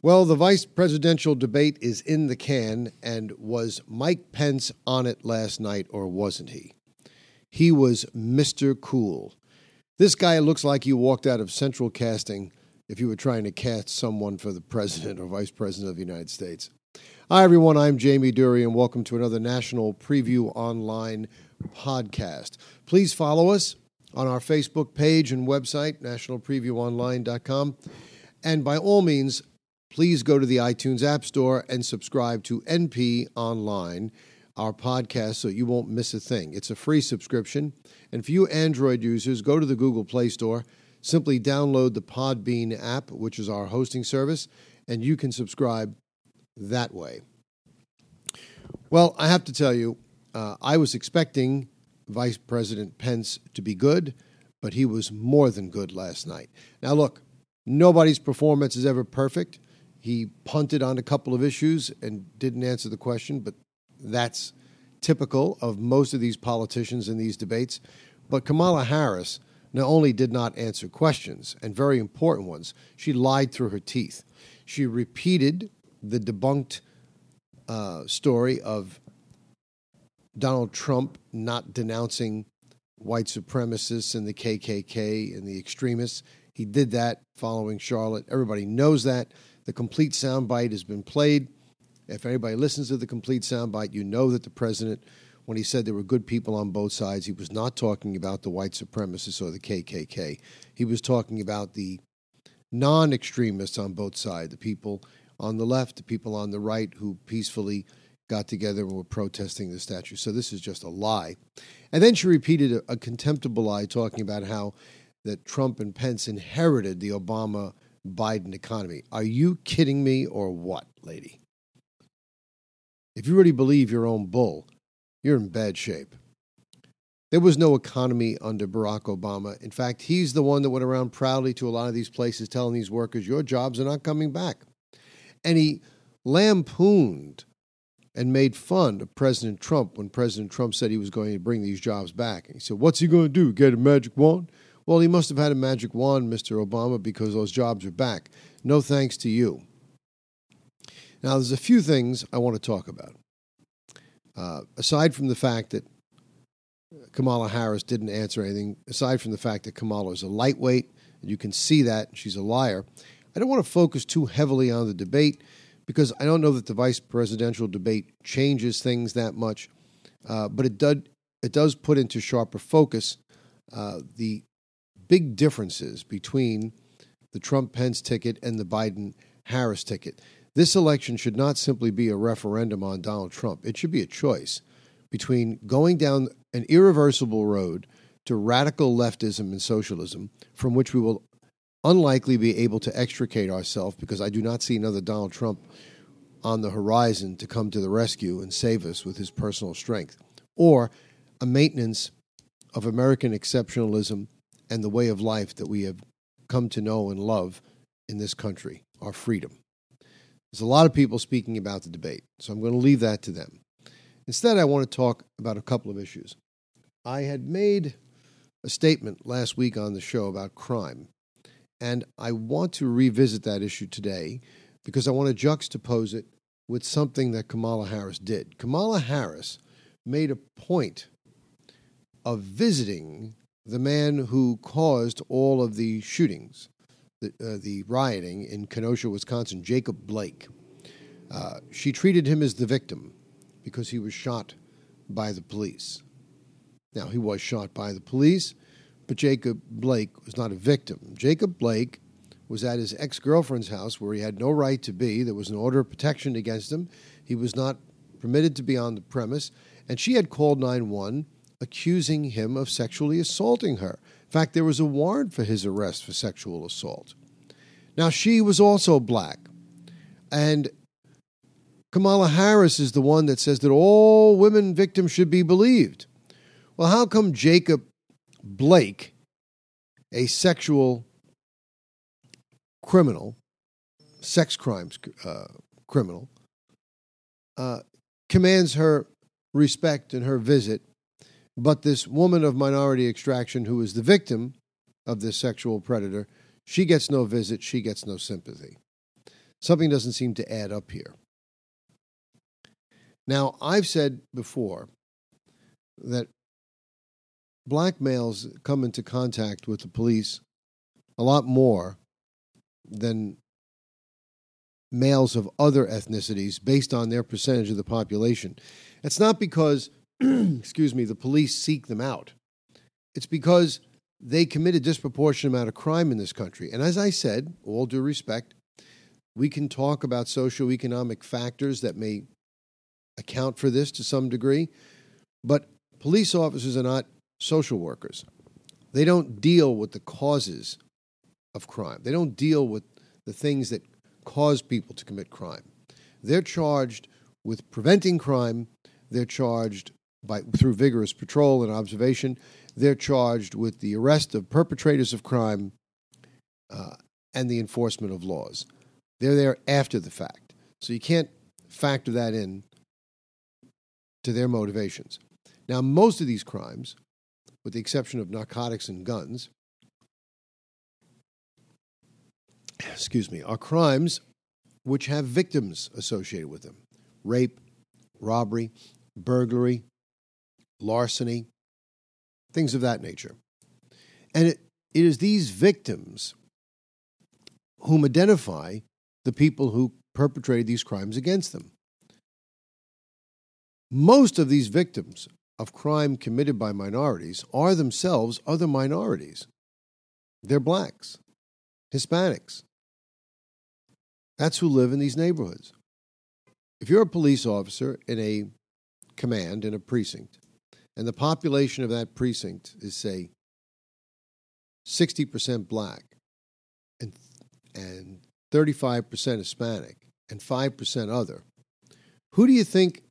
Well, the vice presidential debate is in the can, and was Mike Pence on it last night, or wasn't he? He was Mr. Cool. This guy looks like he walked out of central casting if you were trying to cast someone for the president or vice president of the United States. Hi, everyone. I'm Jamie Dury, and welcome to another National Preview Online podcast. Please follow us on our Facebook page and website, nationalpreviewonline.com. And by all means, please go to the iTunes App Store and subscribe to NP Online, our podcast, so you won't miss a thing. It's a free subscription. And for you Android users, go to the Google Play Store, simply download the Podbean app, which is our hosting service, and you can subscribe that way. Well, I have to tell you, uh, I was expecting Vice President Pence to be good, but he was more than good last night. Now, look, nobody's performance is ever perfect. He punted on a couple of issues and didn't answer the question, but that's typical of most of these politicians in these debates. But Kamala Harris not only did not answer questions, and very important ones, she lied through her teeth. She repeated the debunked uh, story of Donald Trump not denouncing white supremacists and the KKK and the extremists. He did that following Charlotte. Everybody knows that. The complete soundbite has been played. If anybody listens to the complete soundbite, you know that the president, when he said there were good people on both sides, he was not talking about the white supremacists or the KKK. He was talking about the non extremists on both sides, the people on the left, the people on the right who peacefully got together and were protesting the statue. So this is just a lie. And then she repeated a, a contemptible lie talking about how that Trump and Pence inherited the Obama Biden economy. Are you kidding me or what, lady? If you really believe your own bull, you're in bad shape. There was no economy under Barack Obama. In fact, he's the one that went around proudly to a lot of these places telling these workers, your jobs are not coming back. And he lampooned and made fun of President Trump when President Trump said he was going to bring these jobs back. And he said, What's he going to do? Get a magic wand? Well, he must have had a magic wand, Mr. Obama, because those jobs are back. No thanks to you. Now, there's a few things I want to talk about. Uh, aside from the fact that Kamala Harris didn't answer anything, aside from the fact that Kamala is a lightweight, and you can see that she's a liar, I don't want to focus too heavily on the debate because I don't know that the vice presidential debate changes things that much, uh, but it does it does put into sharper focus uh, the big differences between the Trump Pence ticket and the Biden Harris ticket. This election should not simply be a referendum on Donald Trump. It should be a choice between going down an irreversible road to radical leftism and socialism, from which we will unlikely be able to extricate ourselves because I do not see another Donald Trump on the horizon to come to the rescue and save us with his personal strength, or a maintenance of American exceptionalism and the way of life that we have come to know and love in this country, our freedom. There's a lot of people speaking about the debate, so I'm going to leave that to them. Instead, I want to talk about a couple of issues. I had made a statement last week on the show about crime, and I want to revisit that issue today because I want to juxtapose it with something that Kamala Harris did. Kamala Harris made a point of visiting the man who caused all of the shootings, the, uh, the rioting in Kenosha, Wisconsin, Jacob Blake. Uh, she treated him as the victim because he was shot by the police. Now, he was shot by the police, but Jacob Blake was not a victim. Jacob Blake was at his ex girlfriend's house where he had no right to be. There was an order of protection against him. He was not permitted to be on the premise, and she had called 911 accusing him of sexually assaulting her. In fact, there was a warrant for his arrest for sexual assault. Now, she was also black. And Kamala Harris is the one that says that all women victims should be believed. Well, how come Jacob Blake, a sexual criminal, sex crimes uh, criminal, uh, commands her respect and her visit but this woman of minority extraction who is the victim of this sexual predator, she gets no visit, she gets no sympathy. Something doesn't seem to add up here. Now, I've said before that black males come into contact with the police a lot more than males of other ethnicities based on their percentage of the population. It's not because, excuse me, the police seek them out. It's because they commit a disproportionate amount of crime in this country. And as I said, all due respect, we can talk about socioeconomic factors that may account for this to some degree, but police officers are not social workers. They don't deal with the causes of crime. They don't deal with the things that cause people to commit crime. They're charged with preventing crime. They're charged by through vigorous patrol and observation. They're charged with the arrest of perpetrators of crime uh, and the enforcement of laws. They're there after the fact, so you can't factor that in to their motivations. Now, most of these crimes, with the exception of narcotics and guns, excuse me, are crimes which have victims associated with them rape, robbery, burglary, larceny, things of that nature. And it, it is these victims whom identify the people who perpetrated these crimes against them. Most of these victims of crime committed by minorities are themselves other minorities. They're blacks, Hispanics, that's who live in these neighborhoods. If you're a police officer in a command in a precinct, and the population of that precinct is, say, 60% black and, and 35% Hispanic and 5% other, who do you think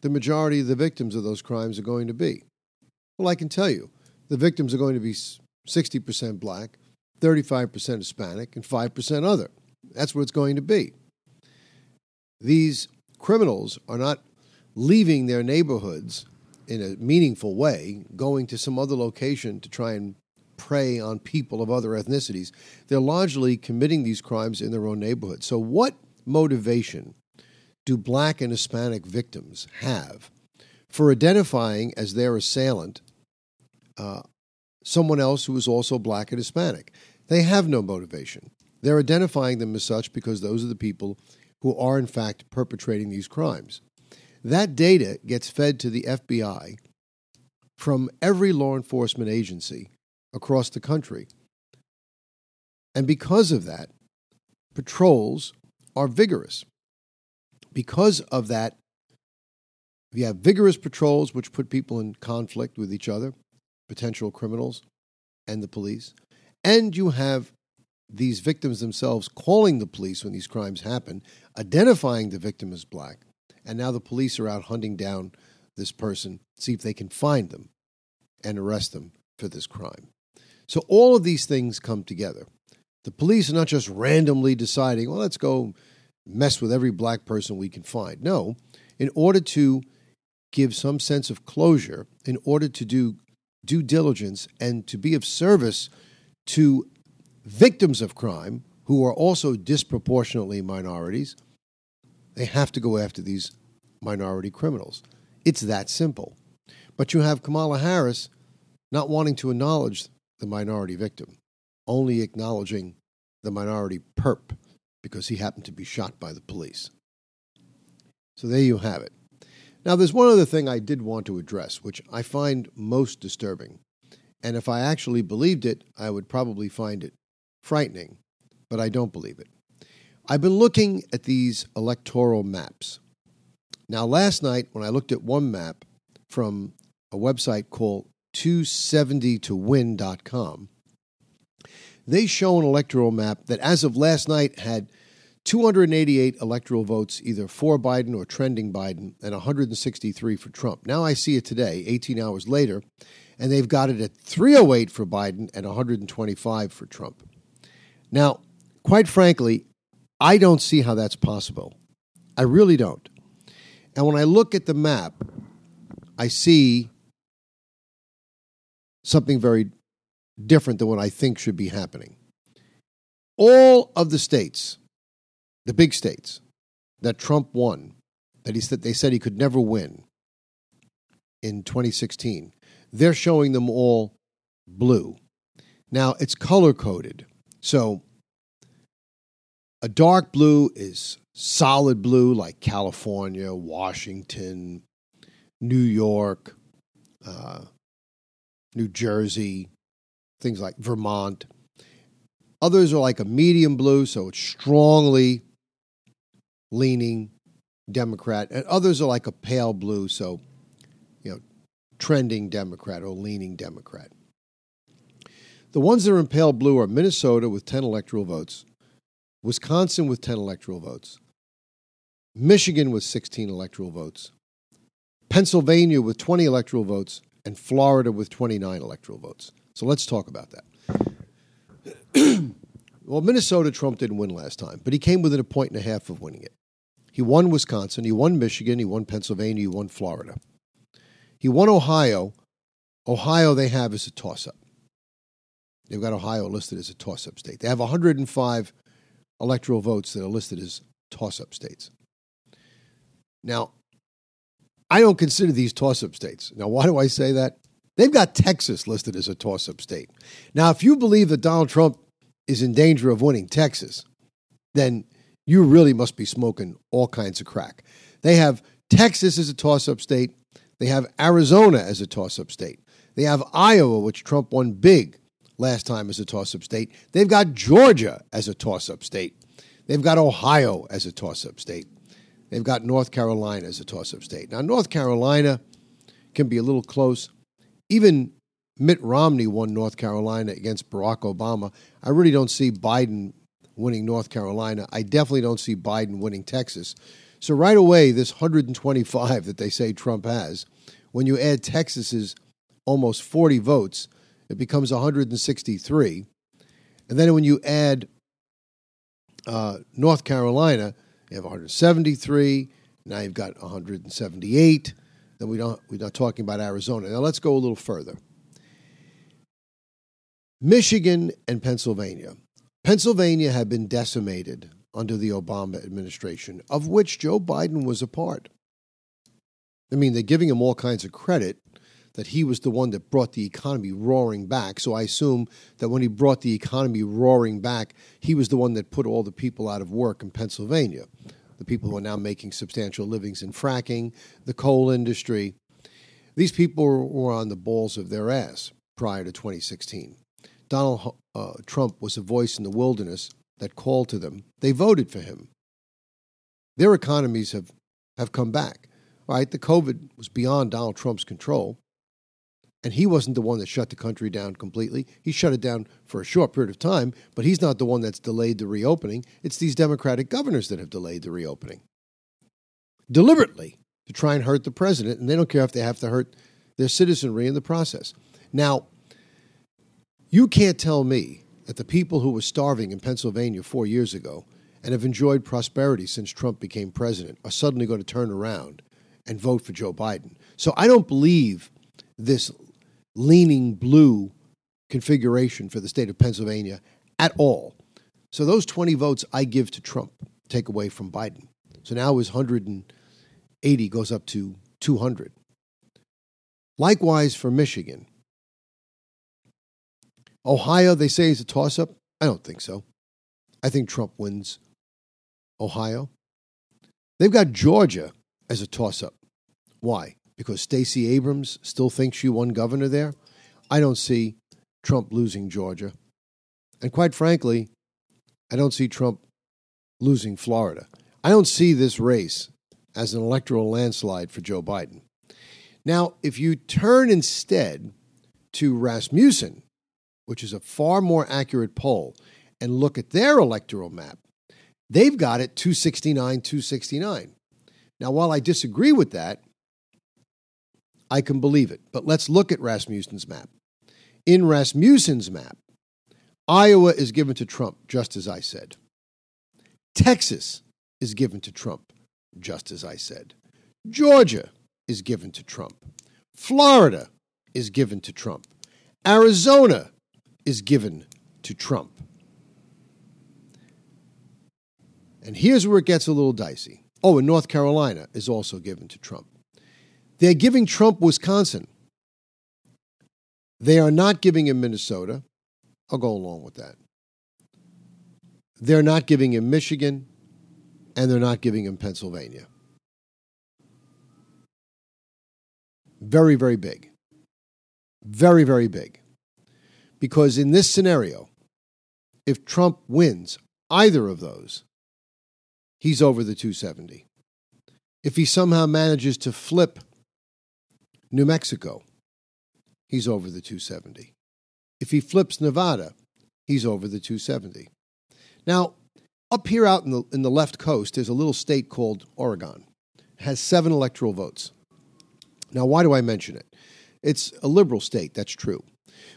the majority of the victims of those crimes are going to be? Well, I can tell you the victims are going to be 60% black, 35% Hispanic, and 5% other. That's what it's going to be. These criminals are not leaving their neighborhoods in a meaningful way, going to some other location to try and prey on people of other ethnicities. They're largely committing these crimes in their own neighborhood. So, what motivation do black and Hispanic victims have for identifying as their assailant uh, someone else who is also black and Hispanic? They have no motivation. They're identifying them as such because those are the people who are, in fact, perpetrating these crimes. That data gets fed to the FBI from every law enforcement agency across the country. And because of that, patrols are vigorous. Because of that, we have vigorous patrols which put people in conflict with each other, potential criminals, and the police. And you have these victims themselves calling the police when these crimes happen, identifying the victim as black, and now the police are out hunting down this person, see if they can find them and arrest them for this crime. So all of these things come together. The police are not just randomly deciding, well, let's go mess with every black person we can find. No, in order to give some sense of closure, in order to do due diligence and to be of service to victims of crime, who are also disproportionately minorities, they have to go after these minority criminals. It's that simple. But you have Kamala Harris not wanting to acknowledge the minority victim, only acknowledging the minority perp because he happened to be shot by the police. So there you have it. Now, there's one other thing I did want to address, which I find most disturbing. And if I actually believed it, I would probably find it frightening, but I don't believe it. I've been looking at these electoral maps. Now, last night, when I looked at one map from a website called 270towin.com, they show an electoral map that, as of last night, had 288 electoral votes either for Biden or trending Biden, and 163 for Trump. Now I see it today, 18 hours later, and they've got it at 308 for Biden and 125 for Trump. Now, quite frankly, I don't see how that's possible. I really don't. And when I look at the map, I see something very different than what I think should be happening. All of the states the big states that Trump won, that he said they said he could never win in 2016, they're showing them all blue. Now it's color coded. So a dark blue is solid blue like California, Washington, New York, uh, New Jersey, things like Vermont. Others are like a medium blue, so it's strongly leaning Democrat. And others are like a pale blue, so, you know, trending Democrat or leaning Democrat. The ones that are in pale blue are Minnesota with 10 electoral votes, Wisconsin with 10 electoral votes, Michigan with 16 electoral votes, Pennsylvania with 20 electoral votes, and Florida with 29 electoral votes. So let's talk about that. well, Minnesota, Trump didn't win last time, but he came within a point and a half of winning it. He won Wisconsin, he won Michigan, he won Pennsylvania, he won Florida. He won Ohio. Ohio, they have as a toss up. They've got Ohio listed as a toss up state. They have 105 electoral votes that are listed as toss up states. Now, I don't consider these toss up states. Now, why do I say that? They've got Texas listed as a toss up state. Now, if you believe that Donald Trump is in danger of winning Texas, then you really must be smoking all kinds of crack. They have Texas as a toss up state, they have Arizona as a toss up state, they have Iowa, which Trump won big last time as a toss up state, they've got Georgia as a toss up state, they've got Ohio as a toss up state. They've got North Carolina as a toss up state. Now, North Carolina can be a little close. Even Mitt Romney won North Carolina against Barack Obama. I really don't see Biden winning North Carolina. I definitely don't see Biden winning Texas. So, right away, this 125 that they say Trump has, when you add Texas's almost 40 votes, it becomes 163. And then when you add uh, North Carolina, you have 173. Now you've got 178. Then we don't, we're not talking about Arizona. Now let's go a little further. Michigan and Pennsylvania. Pennsylvania had been decimated under the Obama administration, of which Joe Biden was a part. I mean, they're giving him all kinds of credit that he was the one that brought the economy roaring back. So I assume that when he brought the economy roaring back, he was the one that put all the people out of work in Pennsylvania. The people who are now making substantial livings in fracking, the coal industry. These people were on the balls of their ass prior to 2016. Donald uh, Trump was a voice in the wilderness that called to them. They voted for him. Their economies have, have come back. Right? The COVID was beyond Donald Trump's control. And he wasn't the one that shut the country down completely. He shut it down for a short period of time, but he's not the one that's delayed the reopening. It's these Democratic governors that have delayed the reopening deliberately to try and hurt the president, and they don't care if they have to hurt their citizenry in the process. Now, you can't tell me that the people who were starving in Pennsylvania four years ago and have enjoyed prosperity since Trump became president are suddenly going to turn around and vote for Joe Biden. So I don't believe this leaning blue configuration for the state of Pennsylvania at all. So those 20 votes I give to Trump, take away from Biden. So now his 180 goes up to 200. Likewise for Michigan. Ohio, they say is a toss up. I don't think so. I think Trump wins Ohio. They've got Georgia as a toss up. Why? Because Stacey Abrams still thinks she won governor there. I don't see Trump losing Georgia. And quite frankly, I don't see Trump losing Florida. I don't see this race as an electoral landslide for Joe Biden. Now, if you turn instead to Rasmussen, which is a far more accurate poll, and look at their electoral map, they've got it 269 269. Now, while I disagree with that, I can believe it. But let's look at Rasmussen's map. In Rasmussen's map, Iowa is given to Trump, just as I said. Texas is given to Trump, just as I said. Georgia is given to Trump. Florida is given to Trump. Arizona is given to Trump. And here's where it gets a little dicey. Oh, and North Carolina is also given to Trump. They're giving Trump Wisconsin. They are not giving him Minnesota. I'll go along with that. They're not giving him Michigan, and they're not giving him Pennsylvania. Very, very big. Very, very big. Because in this scenario, if Trump wins either of those, he's over the 270. If he somehow manages to flip New Mexico, he's over the 270. If he flips Nevada, he's over the 270. Now, up here out in the, in the left coast, there's a little state called Oregon. It has seven electoral votes. Now, why do I mention it? It's a liberal state, that's true.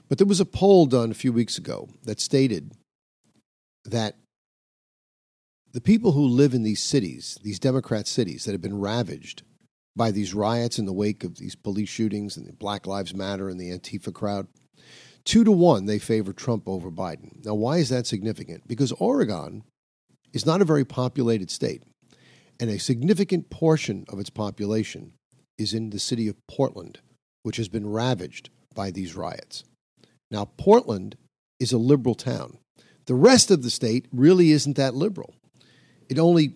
But there was a poll done a few weeks ago that stated that the people who live in these cities, these Democrat cities that have been ravaged by these riots in the wake of these police shootings and the Black Lives Matter and the Antifa crowd, two to one they favor Trump over Biden. Now, why is that significant? Because Oregon is not a very populated state, and a significant portion of its population is in the city of Portland, which has been ravaged by these riots. Now, Portland is a liberal town. The rest of the state really isn't that liberal. It only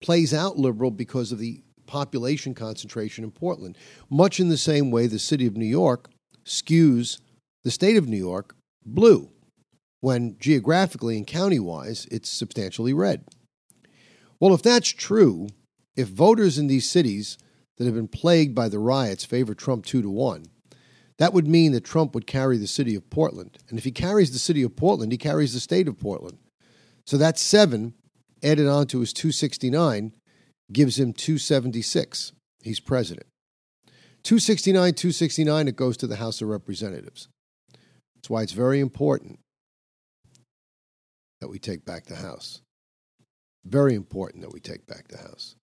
plays out liberal because of the population concentration in Portland, much in the same way the city of New York skews the state of New York blue, when geographically and county wise it's substantially red. Well, if that's true, if voters in these cities that have been plagued by the riots favor Trump two to one, that would mean that Trump would carry the city of Portland. And if he carries the city of Portland, he carries the state of Portland. So that seven added on to his 269 gives him 276. He's president. 269, 269, it goes to the House of Representatives. That's why it's very important that we take back the House. Very important that we take back the House.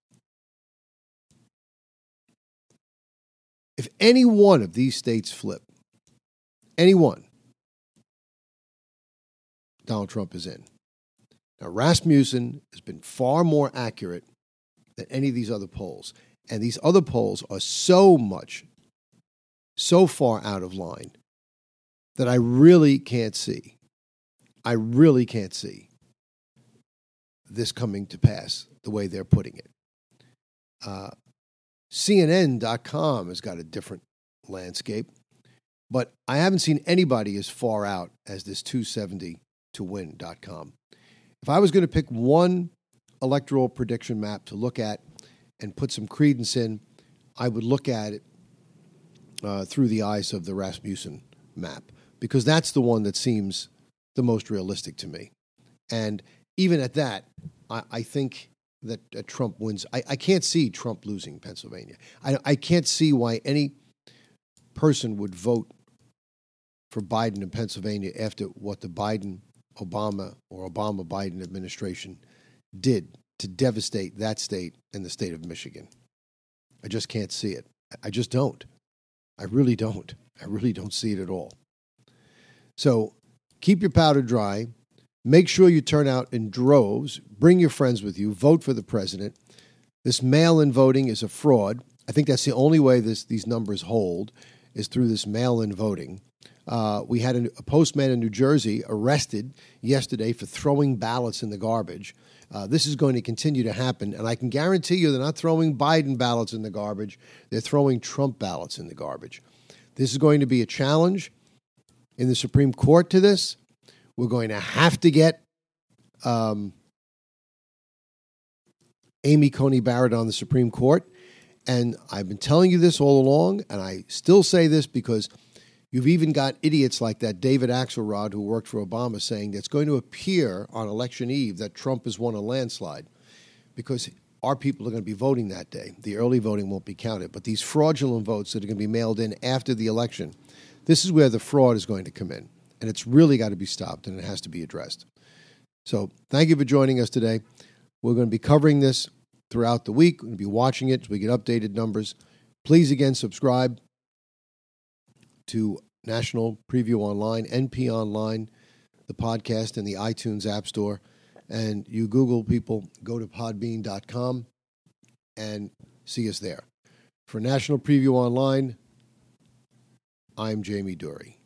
If any one of these states flip, any one, Donald Trump is in. Now, Rasmussen has been far more accurate than any of these other polls. And these other polls are so much, so far out of line that I really can't see. I really can't see this coming to pass the way they're putting it. Uh, CNN.com has got a different landscape, but I haven't seen anybody as far out as this 270 to win.com. If I was going to pick one electoral prediction map to look at and put some credence in, I would look at it uh, through the eyes of the Rasmussen map because that's the one that seems the most realistic to me. And even at that, I, I think that uh, Trump wins. I, I, can't see Trump losing Pennsylvania. I, I can't see why any person would vote for Biden in Pennsylvania after what the Biden Obama or Obama Biden administration did to devastate that state and the state of Michigan. I just can't see it. I just don't. I really don't. I really don't see it at all. So keep your powder dry. Make sure you turn out in droves. Bring your friends with you. Vote for the president. This mail in voting is a fraud. I think that's the only way this, these numbers hold is through this mail in voting. Uh, we had a, a, postman in New Jersey arrested yesterday for throwing ballots in the garbage. Uh, this is going to continue to happen, and I can guarantee you they're not throwing Biden ballots in the garbage, they're throwing Trump ballots in the garbage. This is going to be a challenge in the Supreme Court to this. We're going to have to get um, Amy Coney Barrett on the Supreme Court. And I've been telling you this all along, and I still say this because you've even got idiots like that David Axelrod, who worked for Obama, saying that it's going to appear on election eve that Trump has won a landslide because our people are going to be voting that day. The early voting won't be counted, but these fraudulent votes that are going to be mailed in after the election, this is where the fraud is going to come in and it's really got to be stopped and it has to be addressed. So, thank you for joining us today. We're going to be covering this throughout the week. We're going to be watching it so we get updated numbers. Please again subscribe to National Preview Online, NP Online, the podcast, and the iTunes App Store. and you Google people, go to podbean.com and see us there. For National Preview Online, I'm Jamie Dury.